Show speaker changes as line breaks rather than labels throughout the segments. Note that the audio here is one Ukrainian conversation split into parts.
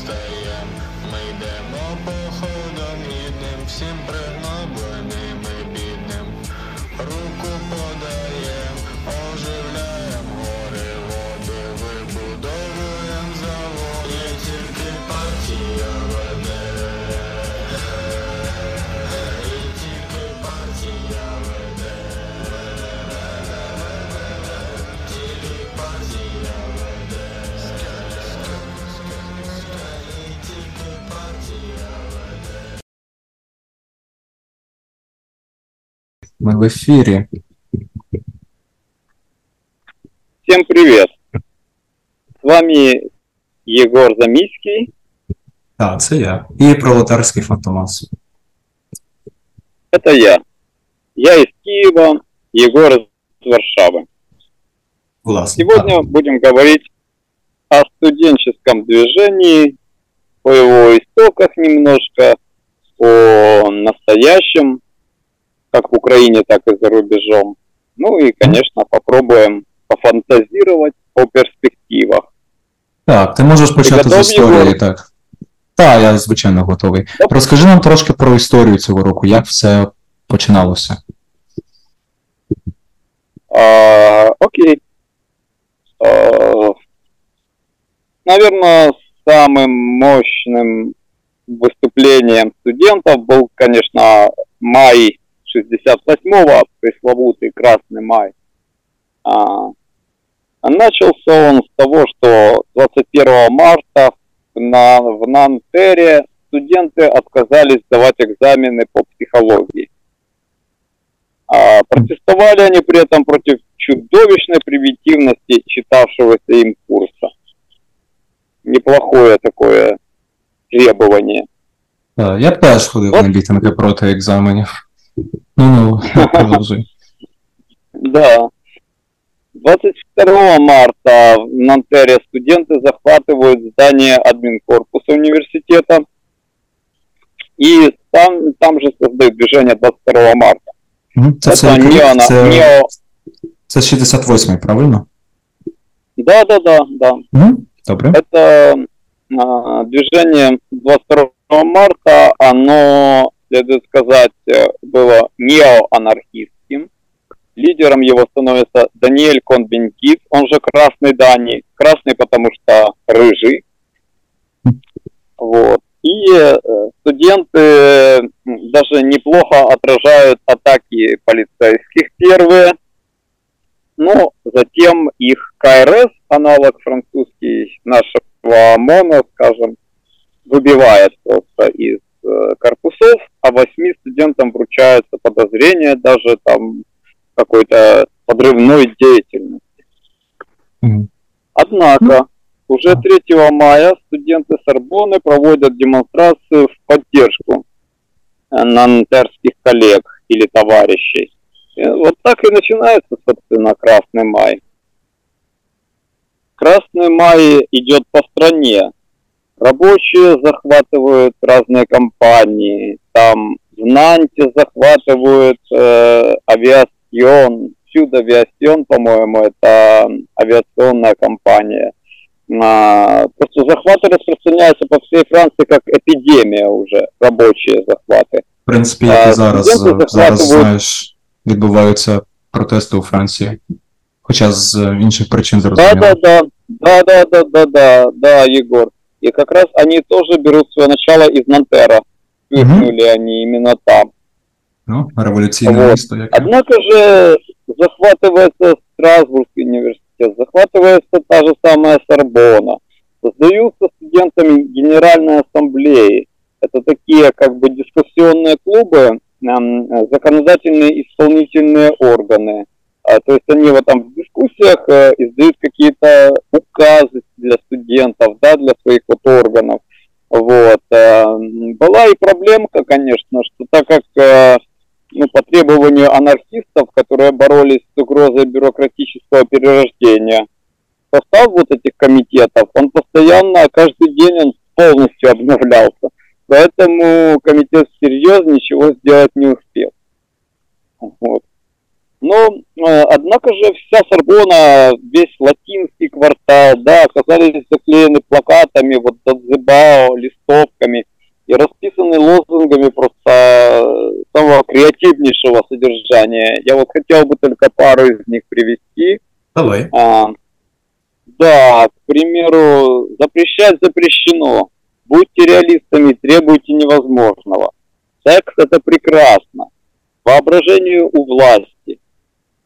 stay Ми
в ефірі.
Всем привет! С вами Егор Замиский.
Так, це я. І пролетарський фантомас.
Это я. Я из Киева, Егор из Варшавы.
Власне.
Сегодня будем говорить о студенческом движении, о его истоках немножко, о настоящем, как в Украине, так и за рубежом. Ну и, конечно, попробуем пофантазировать о перспективах.
Так, ти можеш почати з
готовий,
історії,
Єгор?
так. Так, я звичайно готовий.
Оп.
Розкажи нам трошки про історію цього року, як все починалося.
А, окей. А, наверное, самым мощным выступлением студентов был, конечно, май 68-го, пресловутый Красный май. А, начался он с того, что 21 марта на, в Нантере студенты отказались сдавать экзамены по психологии. А, протестовали они при этом против чудовищной примитивности читавшегося им курса. Неплохое такое требование.
Я теж ходив
Оп.
на мітинги проти екзаменів. Ну, ну, продовжуй.
Да. 22 марта в Нантере студенты захватывают здание админкорпуса университета и там, там же создают движение 22 марта.
Це,
Это
це, який рік?
нео,
це,
нео...
це 68-й, правильно?
Да, да, да, да.
Угу. Добре.
Это а, движение 22 марта, оно, следует сказать, э, было неоанархистским. Лидером его становится Даниэль Конбенкит, он же Красный Дани. Красный, потому что рыжий. Вот. И э, студенты м, даже неплохо отражают атаки полицейских первые. Но затем их КРС, аналог французский нашего ОМОНа, скажем, выбивает просто из э, корпусов, а восьми студентам вручаются подозрения даже там какой-то подрывной деятельности. Однако, уже 3 мая студенты Сорбоны проводят демонстрацию в поддержку э, нантерских коллег или товарищей. И вот так и начинается, собственно, Красный май. Красный май идет по стране. Рабочие захватывают разные компании, там в Нанте захватывают э, авиацион, всюду авиацион, по-моему, это авиационная компания. А, просто захваты распространяются по всей Франции как эпидемия уже, рабочие захваты.
В принципе, як
а,
зараз,
э,
захватывают...
зараз
знаєш, відбуваються протесты у Франции. Франції. Хоча з других причин зрозуміло.
Да, да, да, да, да, да, да, да, Єгор. И как раз они тоже берут свое начало из Нантера. Вырнули они именно там.
Ну, революційне
Вот.
місто, яке.
Однако же захватывается Страсбургский университет, захватывается та же самая Сорбона, создаются студентами Генеральной Ассамблеи. Это такие как бы дискуссионные клубы, эм, законодательные и исполнительные органы. А, то есть они вот там в дискуссиях э, издают какие-то указы для студентов, да, для своих вот органов. Вот. э, Была и проблемка, конечно, что так как э, ну, по требованию анархистов, которые боролись с угрозой бюрократического перерождения, состав вот этих комитетов, он постоянно, каждый день он полностью обновлялся. Поэтому комитет всерьез ничего сделать не успел. Вот. Но, э, однако же, вся Сорбона, весь латинский квартал, да, оказались заклеены плакатами, вот Дадзебао, листовками и расписаны лозунгами просто э, самого креативнейшего содержания. Я вот хотел бы только пару из них привести.
Давай.
А, да, к примеру, запрещать запрещено. Будьте реалистами, требуйте невозможного. Секс это прекрасно. Воображению у власти.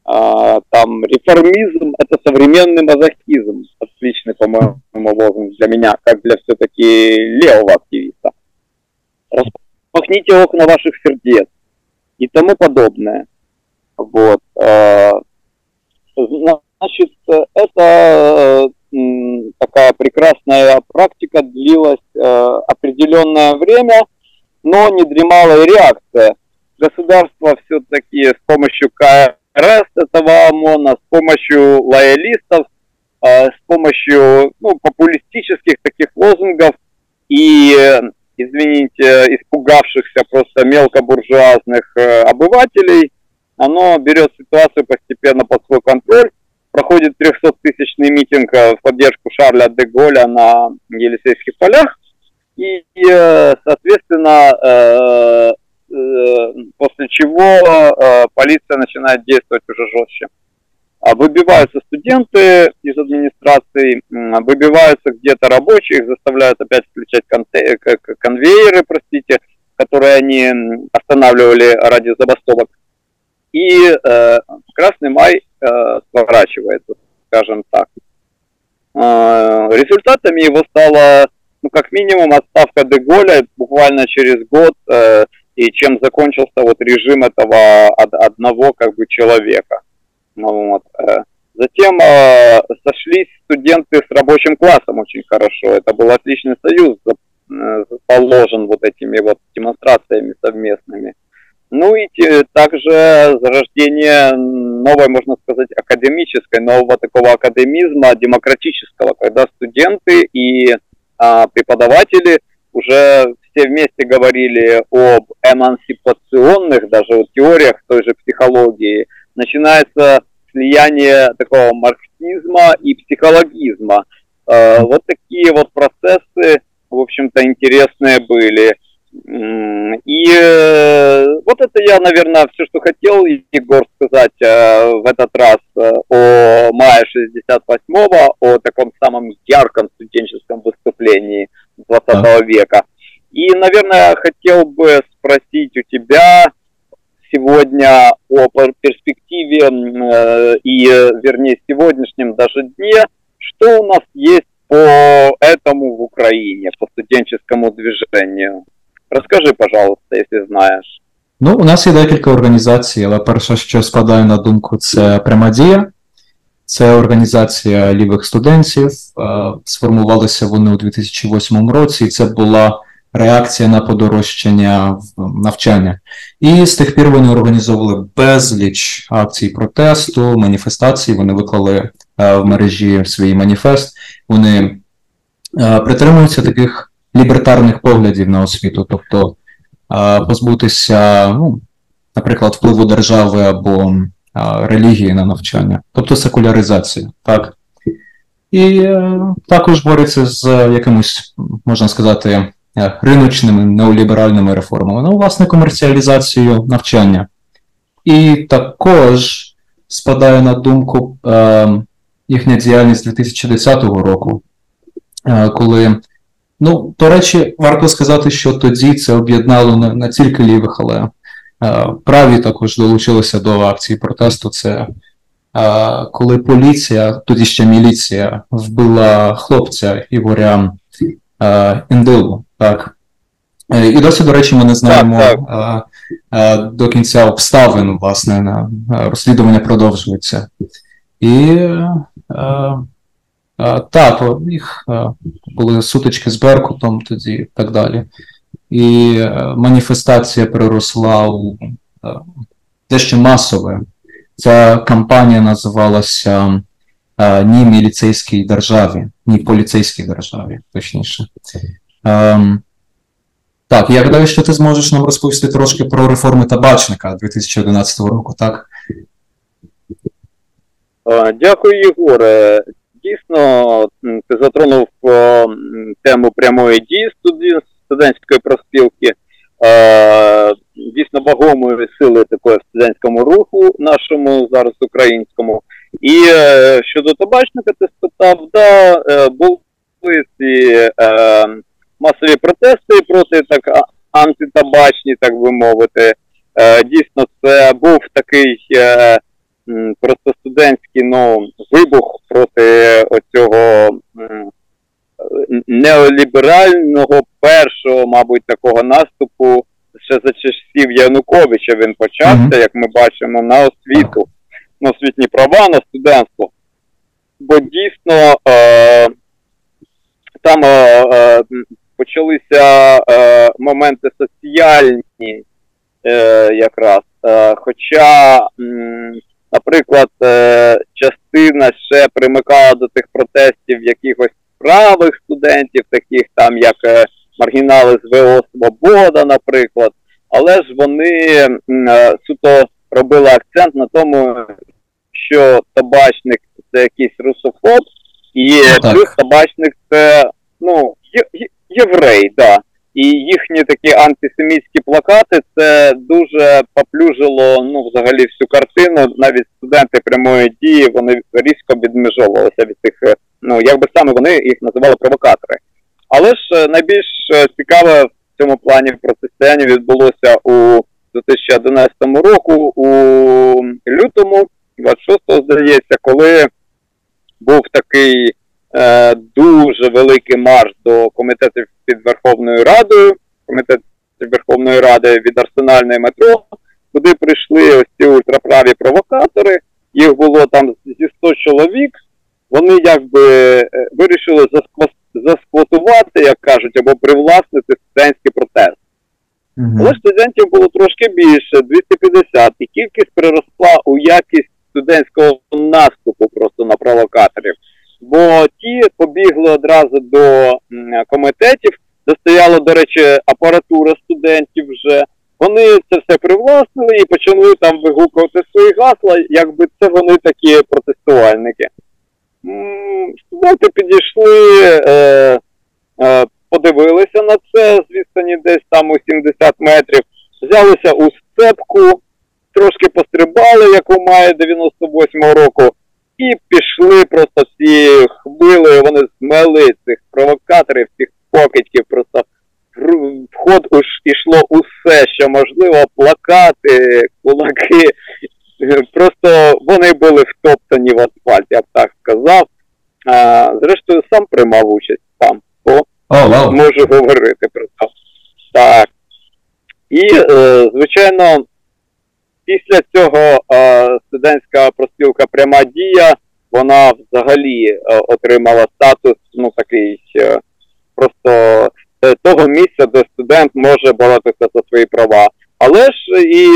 А, там реформизм это современный мазохизм. Отличный, по-моему, лозунг для меня, как для все-таки левого активиста. Распахните окна ваших сердец и тому подобное. Вот. а, Значит, это э, такая прекрасная практика длилась э, определенное время, но не дремала и реакция. Государство все-таки с помощью КРС этого ОМОНа, с помощью лоялистов, э, с помощью ну, популистических таких лозунгов и, извините, испугавшихся просто мелкобуржуазных э, обывателей, оно берет ситуацию постепенно под свой контроль, проходит 300-тысячный митинг э, в поддержку Шарля де Голля на Елисейских полях, и, э, соответственно, после чего э, полиция начинает действовать уже жестче. А Выбиваются студенты из администрации, м, выбиваются где-то рабочие, их заставляют опять включать к- конвейеры, простите, которые они останавливали ради забастовок. И э, Красный май э, сворачивается, скажем так. Э, результатами его стала, ну, как минимум, отставка де Голля буквально через год, э, и чем закончился вот режим этого од- одного как бы человека. Ну, вот, э. Затем э, сошлись студенты с рабочим классом очень хорошо. Это был отличный союз, э, положен вот этими вот демонстрациями совместными. Ну и также зарождение новой, можно сказать, академической, нового такого академизма демократического, когда студенты и а, преподаватели уже все вместе говорили об эмансипационных даже вот теориях той же психологии. Начинается слияние такого марксизма и психологизма. Э, вот такие вот процессы, в общем-то, интересные были. И э, вот это я, наверное, все, что хотел, Егор, сказать э, в этот раз о мае 68-го, о таком самом ярком студенческом выступлении 20 века. И, наверное, хотел бы спросить у тебя сегодня о пер- перспективе м, э, и, э, вернее, сегодняшнем даже дне, что у нас есть по этому в Украине, по студенческому движению. Розкажи, пожалуйста, якщо знаєш.
Ну, у нас є декілька організацій, але перше, що спадає на думку, це Прямадія. Це організація лівих студентів. Е, Сформувалися вони у 2008 році, і це була реакція на подорожчання навчання. І з тих пір вони організовували безліч акцій протесту, маніфестацій. Вони виклали е, в мережі свій маніфест. Вони е, притримуються таких лібертарних поглядів на освіту, тобто е, позбутися, ну, наприклад, впливу держави або релігії на навчання, тобто секуляризація, так. І також бореться з якимось, можна сказати, риночними неоліберальними реформами, ну, власне, комерціалізацією навчання. І також спадає на думку е, їхня діяльність 2010 року, е, коли, ну, до речі, варто сказати, що тоді це об'єднало не, не тільки лівих, але Е, Праві також долучилися до акції протесту. Це е, коли поліція, тоді ще міліція, вбила хлопця Ігоря е, Індилу. Так. Е, І досі, до речі, ми не знаємо
Так,
е, е, до кінця обставин, власне, на е, розслідування продовжується. І е, е, так, їх е, були сутички з Беркутом тоді і так далі. І е, маніфестація переросла у е, дещо масове. Ця кампанія називалася е, Ні міліцейській державі, ні поліцейській державі, точніше. Ем, так, я гадаю, що ти зможеш нам розповісти трошки про реформи табачника 2011 року, так?
Дякую, Єгоре. Дійсно, ти затронув тему прямої дії студентської проспілки. Дійсно вагомої сили такої в студентському руху нашому зараз українському. І е, щодо табачника, ти спитав, да, е, були ці е, масові протести проти так антитабачні, так би мовити. Е, дійсно, це був такий е, просто студентський ну, вибух проти оцього е, неоліберального першого, мабуть, такого наступу ще за часів Януковича він почався,
Мгм.
як ми бачимо, на освіту, на освітні права, на студентство. Бо дійсно е, там е, е, почалися е, моменти соціальні е, якраз. Е, хоча, м, наприклад, е, частина ще примикала до тих протестів якихось правих студентів, таких там як е, маргінали з ВО Свобода, наприклад. Але ж вони е, суто робили акцент на тому, що табачник це якийсь русофоб, і
так.
плюс табачник це ну, є- єврей, да. І їхні такі антисемітські плакати це дуже поплюжило ну, взагалі всю картину. Навіть студенти прямої дії вони різко відмежовувалися від цих, е, ну як би саме вони їх називали провокатори. Але ж е, найбільш е, цікаве в цьому плані протистояння відбулося у 2011 року, у лютому, 26-го, здається, коли був такий е, дуже великий марш до комітетів під Верховною Радою, комітет Верховної Ради від Арсенальної метро, куди прийшли ось ці ультраправі провокатори. Їх було там зі 100 чоловік. Вони якби е, вирішили засквотувати, як кажуть, або привласнити студентський протест. Але студентів було трошки більше, 250, і кількість переросла у якість студентського наступу просто на провокаторів. Бо ті побігли одразу до комітетів, де стояла, до речі, апаратура студентів вже. Вони це все привласнили і почали там вигукувати свої гасла, якби це вони такі протестувальники. Студенти підійшли, е, е, подивилися на це з відстані десь там у 70 метрів, взялися у сцепку, трошки пострибали, яку має 98-го року, і пішли просто цією хвилею, вони змели цих провокаторів, цих покидьків, просто в в уж ішло усе, що можливо, плакати, кулаки. Просто вони були втоптані в асфальт, я б так сказав. А, зрештою, сам приймав участь там, бо
О, вау.
можу говорити про це. Так. І, е, звичайно, після цього е, студентська проспілка пряма дія, вона взагалі е, отримала статус, ну такий просто е, того місця, де студент може боротися за свої права. Але ж і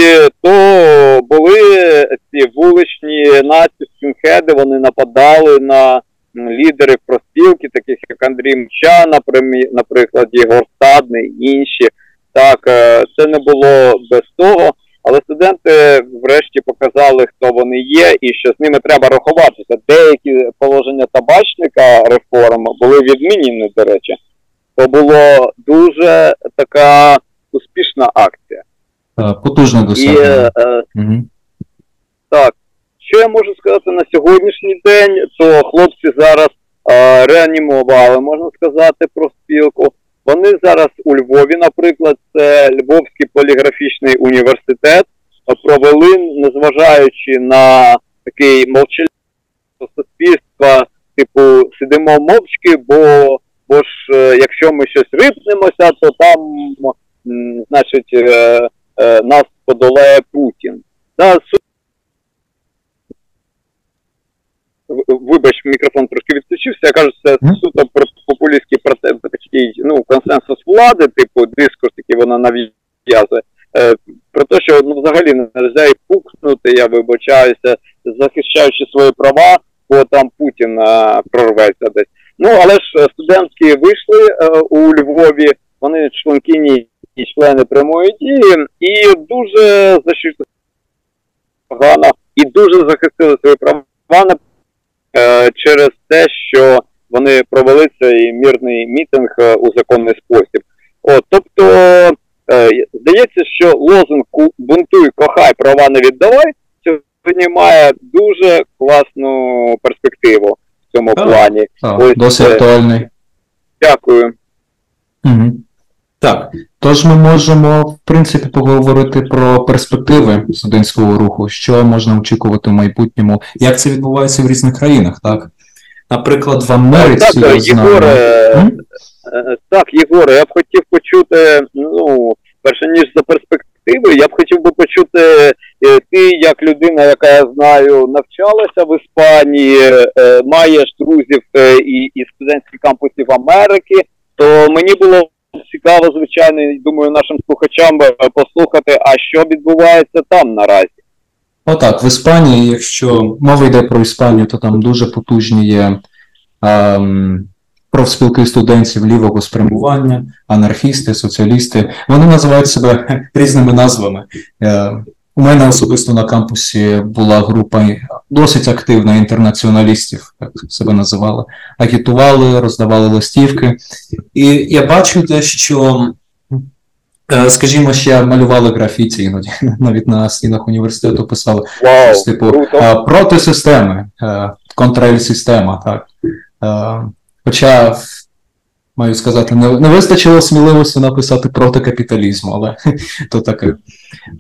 то були ці вуличні нації, скінхеди, вони нападали на м, лідерів проспілки, таких як Андрій Мча, наприклад, Єгор Стадний, інші. Так, це не було без того. Але студенти врешті показали, хто вони є, і що з ними треба рахуватися. Деякі положення табачника реформ були відмінені, до речі. То було дуже така успішна акція.
Е, Потужне
І
досягнення.
е,
Мгм.
так, що я можу сказати на сьогоднішній день, то хлопці зараз е, реанімували, можна сказати, про спілку. Вони зараз у Львові, наприклад, це Львовський поліграфічний університет, е, провели, незважаючи на такий мовчальний суспільства, типу, сидимо мовчки, бо, бо ж е, якщо ми щось рипнемося, то там, значить, е, нас подолає Путін. Да, су- В- Вибач, мікрофон трошки відключився. Я кажу, це суто про популістський проте- такий ну, консенсус влади, типу дискурс, який вона нав'язує. Е, про те, що ну, взагалі не можна і пукнути, я вибачаюся, захищаючи свої права, бо там Путін е, прорветься десь. Ну, але ж е, студентки вийшли е, у Львові, вони членкині і члени прямої дії, і дуже защитили погано, і дуже захистили свої права. Е, через те, що вони провели цей мирний мітинг е, у законний спосіб. От, тобто, е, здається, що лозунг бунтуй, кохай, права не віддавай сьогодні має дуже класну перспективу в цьому плані. Ось,
досить
е,
актуальний.
Дякую.
Угу. Так, тож ми можемо, в принципі, поговорити про перспективи студентського руху, що можна очікувати в майбутньому, як це відбувається в різних країнах, так? Наприклад, в Америці.
так, Єгоре, Е, Так, Єгоре, я б хотів почути, ну, перше ніж за перспективи, я б хотів би почути е, ти, як людина, яка я знаю, навчалася в Іспанії, е, маєш друзів е, і, і студентських кампусів Америки, то мені було цікаво, звичайно, і думаю, нашим слухачам послухати, а що відбувається там наразі.
Отак, в Іспанії, якщо мова йде про Іспанію, то там дуже потужні є ем, профспілки студентів лівого спрямування, анархісти, соціалісти. Вони називають себе різними назвами. Е, у мене особисто на кампусі була група досить активна інтернаціоналістів, як себе називали. Агітували, роздавали листівки. І я бачу те, що Е, Скажімо, ще малювали графіті іноді, навіть на стінах університету писали щось типу
круто.
е, проти системи, е, контрель-система, так. Е, Хоча, маю сказати, не, не вистачило сміливості написати проти капіталізму, але то таке.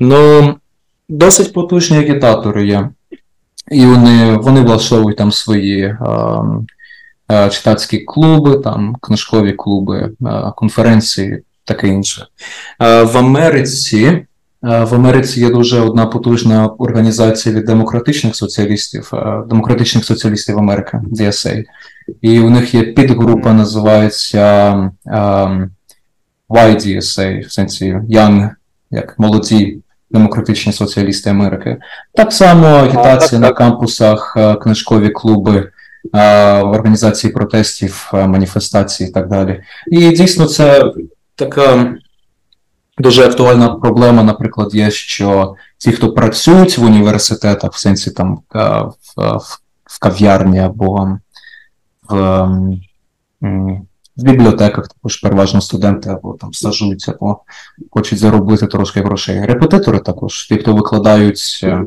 Ну, досить потужні агітатори є. І вони, вони влаштовують там свої е, е, читацькі клуби, там книжкові клуби, е, конференції, таке інше. Е, В Америці е, в Америці є дуже одна потужна організація від демократичних соціалістів, е, демократичних соціалістів Америки, DSA. І у них є підгрупа, називається ем, YDSA, в сенсі Young, як молоді демократичні соціалісти Америки. Так само агітація на кампусах, е, книжкові клуби, е, організації протестів, е, маніфестацій і так далі. І дійсно це така дуже актуальна проблема, наприклад, є, що ті, хто працюють в університетах, в сенсі там в, в, в кав'ярні або в, ем, м, в бібліотеках, також переважно студенти або там стажуються, або хочуть заробити трошки грошей. Репетитори також, ті, хто викладають е,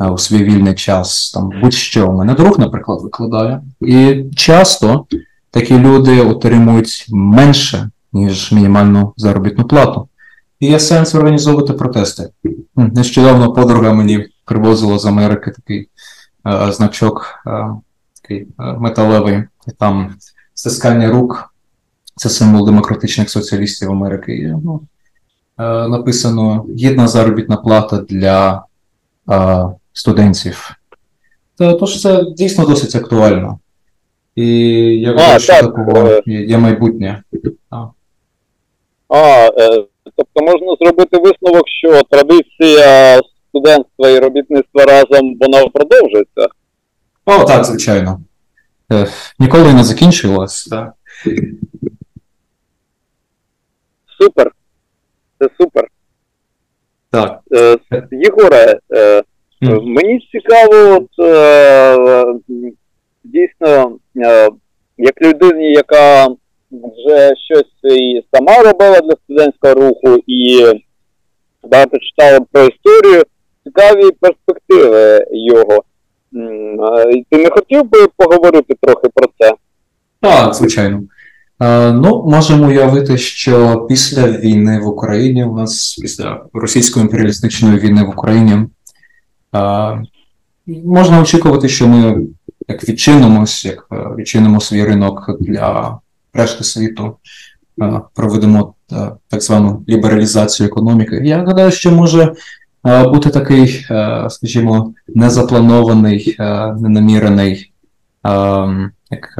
е, у свій вільний час, там будь-що. У мене друг, наприклад, викладає. І часто такі люди отримують менше, ніж мінімальну заробітну плату. І є сенс організовувати протести. Нещодавно подруга мені привозила з Америки такий е, значок, е, такий е, металевий, і там стискання рук. Це символ демократичних соціалістів Америки. І, ну, е, написано гідна заробітна плата для е, студентів. Та, тож це дійсно досить актуально. І я вважаю, що такого
е.
є, є майбутнє.
А, е, тобто можна зробити висновок, що традиція студентства і робітництва разом вона продовжується.
О, так, звичайно. Е, ніколи не закінчувалась. Так.
Супер. Це супер.
так.
Е, Єгоре, е,
Мгм.
мені цікаво, от, е, дійсно, е, як людині, яка вже щось і сама робила для студентського руху, і багато читала про історію, цікаві перспективи його. Ти не хотів би поговорити трохи про це?
Так, звичайно. Е, ну, можемо уявити, що після війни в Україні, у нас після російської імперіалістичної війни в Україні, е, можна очікувати, що ми як відчинимось, як е, відчинимо свій ринок для решти світу, проведемо так звану лібералізацію економіки. Я гадаю, що може бути такий, е, скажімо, незапланований, е, ненамірений е, як,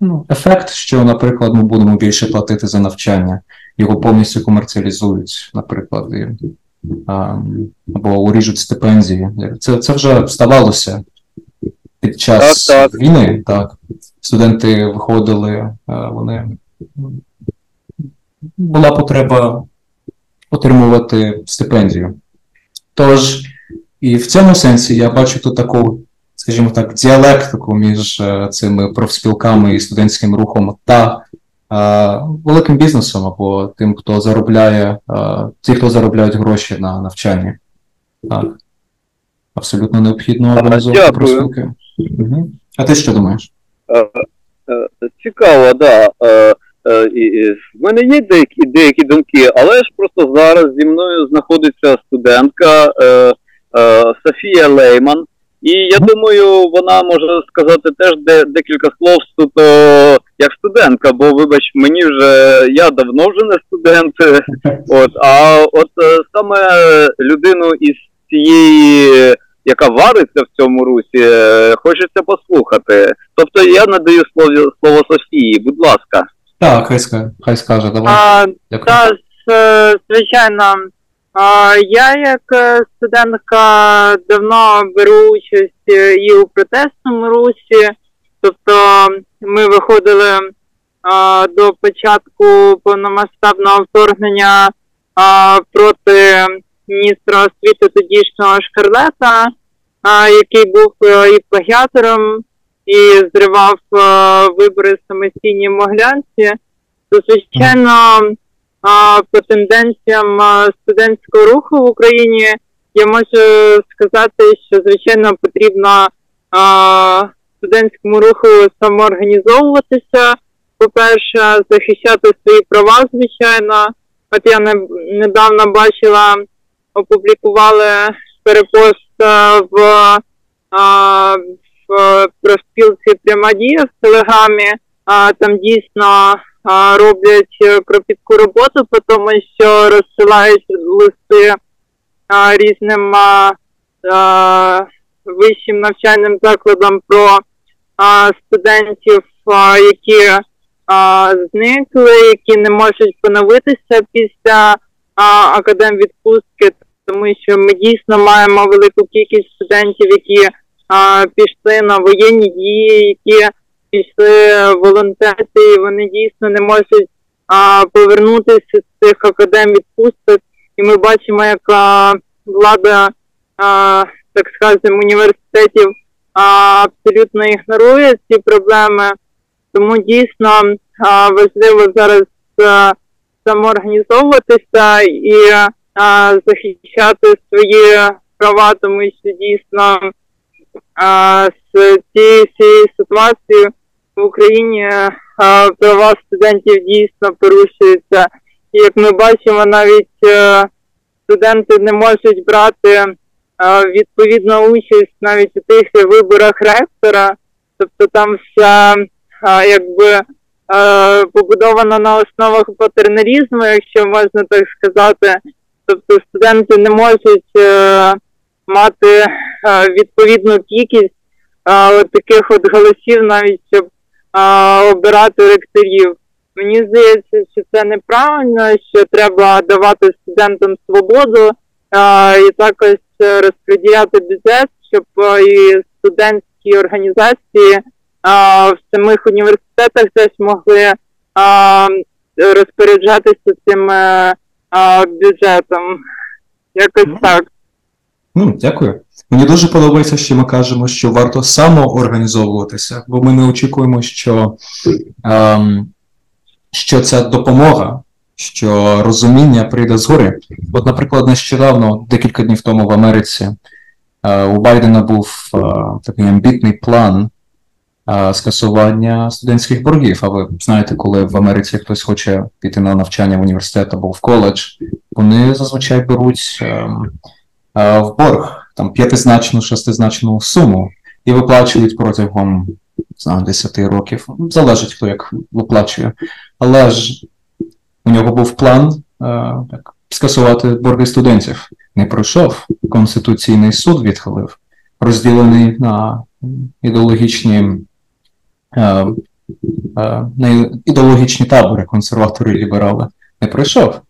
ну, ефект, що, наприклад, ми будемо більше платити за навчання, його повністю комерціалізують, наприклад, і, або уріжуть стипендії. Це, це вже ставалося під час
Так, так.
війни. Так. Студенти виходили, вони була потреба отримувати стипендію. Тож, і в цьому сенсі я бачу тут таку скажімо так, діалектику між е, цими профспілками і студентським рухом та е, великим бізнесом або тим, хто заробляє, е, ті, хто заробляють гроші на навчанні. Так. Абсолютно необхідно організовувати профспілки. Угу. А ти що думаєш?
Е, е, Цікаво, да. Е, і- і В мене є деякі, деякі думки, але ж просто зараз зі мною знаходиться студентка е, е, Софія Лейман. І я думаю, вона може сказати теж де, декілька слов суто як студентка, бо вибач, мені вже я давно вже не студент. От, а от е, саме людину із цієї, яка вариться в цьому русі, е, хочеться послухати. Тобто я надаю слово, слово Софії, будь ласка.
Так, хай скаже, хай скаже, давай.
А,
Дякую.
та, звичайно. А, я як е, студентка давно беру участь е, і у протестному русі, тобто ми виходили а, до початку повномасштабного вторгнення а, проти міністра освіти тодішнього Шкарлета, а, який був е, і плагіатором, і зривав е, вибори самостійні Моглянці. То, звичайно, по тенденціям студентського руху в Україні я можу сказати, що звичайно потрібно студентському руху самоорганізовуватися. По-перше, захищати свої права, звичайно. От я не, недавно бачила, опублікували перепост а, в, а, в профспілці пряма в Телеграмі. А, там дійсно а, роблять кропітку роботу, по тому що розсилають листи а, різним а, вищим навчальним закладам про а, студентів, а, які а, зникли, які не можуть поновитися після академвідпустки, тому що ми дійсно маємо велику кількість студентів, які пішли на воєнні дії, які пішли волонтерити, і вони дійсно не можуть повернутися з цих академвідпусток. І ми бачимо, як влада, так скажемо, університетів абсолютно ігнорує ці проблеми. Тому дійсно важливо зараз самоорганізовуватися і захищати свої права, тому що дійсно з цією ситуацією в Україні права студентів дійсно порушуються. І як ми бачимо, навіть е, студенти не можуть брати е, відповідну участь навіть у тих виборах ректора, тобто там вся е, якби е, побудована на основах патерналізму, якщо можна так сказати. Тобто студенти не можуть е, мати е, відповідну кількість е, от таких от голосів, навіть щоб е, обирати ректорів. Мені здається, що це неправильно, що треба давати студентам свободу е, і також е, розподіляти бюджет, щоб е, і студентські організації е, в самих університетах теж могли е, розпоряджатися цим е, е, бюджетом. Якось так.
Ну, дякую. Мені дуже подобається, що ми кажемо, що варто самоорганізовуватися, бо ми не очікуємо, що, ем, що ця допомога, що розуміння прийде згори. От, наприклад, нещодавно, декілька днів тому в Америці, е, у Байдена був е, такий амбітний план е, скасування студентських боргів. А ви знаєте, коли в Америці хтось хоче піти на навчання в університет або в коледж, вони зазвичай беруть. Е, в борг там п'ятизначну, шестизначну суму і виплачують протягом не знаю, 10 років. Залежить хто як виплачує. Але ж у нього був план е, так, скасувати борги студентів. Не пройшов. Конституційний суд відхилив, розділений на ідеологічні. Е, е, на ідеологічні табори, консерватори і ліберали, не пройшов.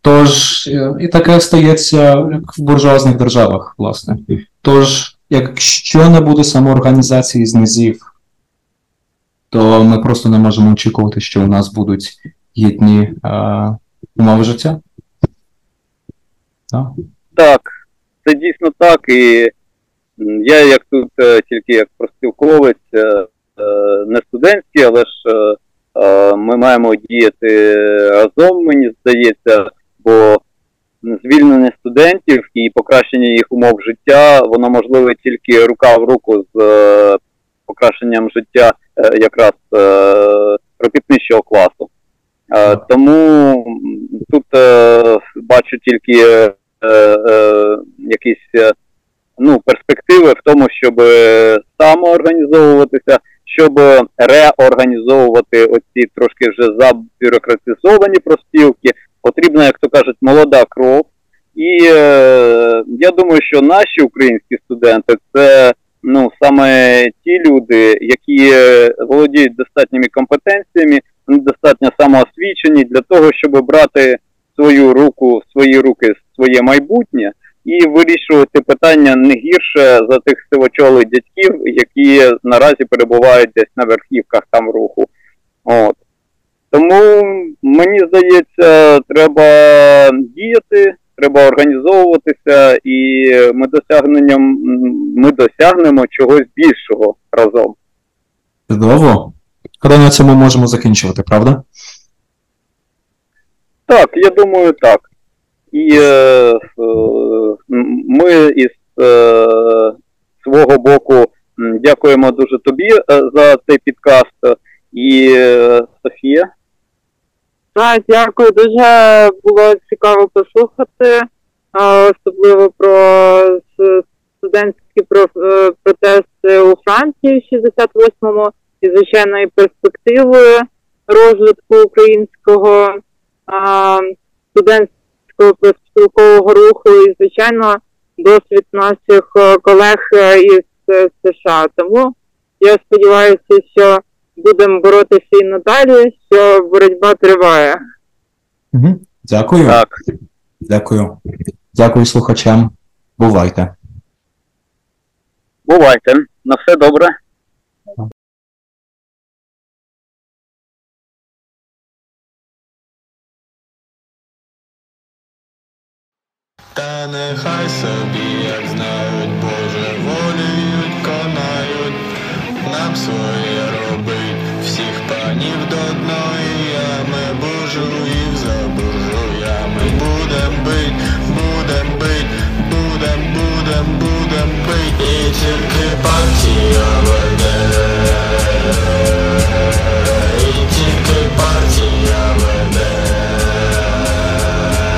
Тож, е, і таке стається як в буржуазних державах, власне. Тож, якщо не буде самоорганізації з низів, то ми просто не можемо очікувати, що у нас будуть гідні е, умови життя. Так.
Так, це дійсно так. І я як тут е, тільки як профспілковець, е, не студентський, але ж ми маємо діяти разом, мені здається, бо звільнення студентів і покращення їх умов життя, воно можливе тільки рука в руку з е, покращенням життя е, якраз е, робітничого класу. Тому тут бачу тільки якісь ну, перспективи в тому, щоб самоорганізовуватися, щоб реорганізовувати оці трошки вже забюрократизовані профспілки. Потрібна, як то кажуть, молода кров. І е, я думаю, що наші українські студенти це ну саме ті люди, які е, володіють достатніми компетенціями, вони достатньо самоосвічені для того, щоб брати свою руку, свої руки своє майбутнє і вирішувати питання не гірше за тих сивочолих дядьків, які наразі перебувають десь на верхівках там руху. От. Тому мені здається, треба діяти, треба організовуватися, і ми досягненням ми досягнемо чогось більшого разом.
Чудово. Коли на цьому можемо закінчувати, правда?
Так, я думаю, так. І е, е, ми із е, свого боку дякуємо дуже тобі е, за цей підкаст. І е, Софія.
Так, дякую. Дуже було цікаво послухати, особливо про студентські е, протести у Франції в 68-му і, звичайно, і перспективи розвитку українського студентського профспілкового руху, і, звичайно, досвід наших е, колег е, із США. Тому я сподіваюся, що будемо боротися і надалі, що боротьба триває.
Угу. Дякую.
Так,
Дякую. Дякую слухачам. Бувайте.
бувайте. На все добре.
Та нехай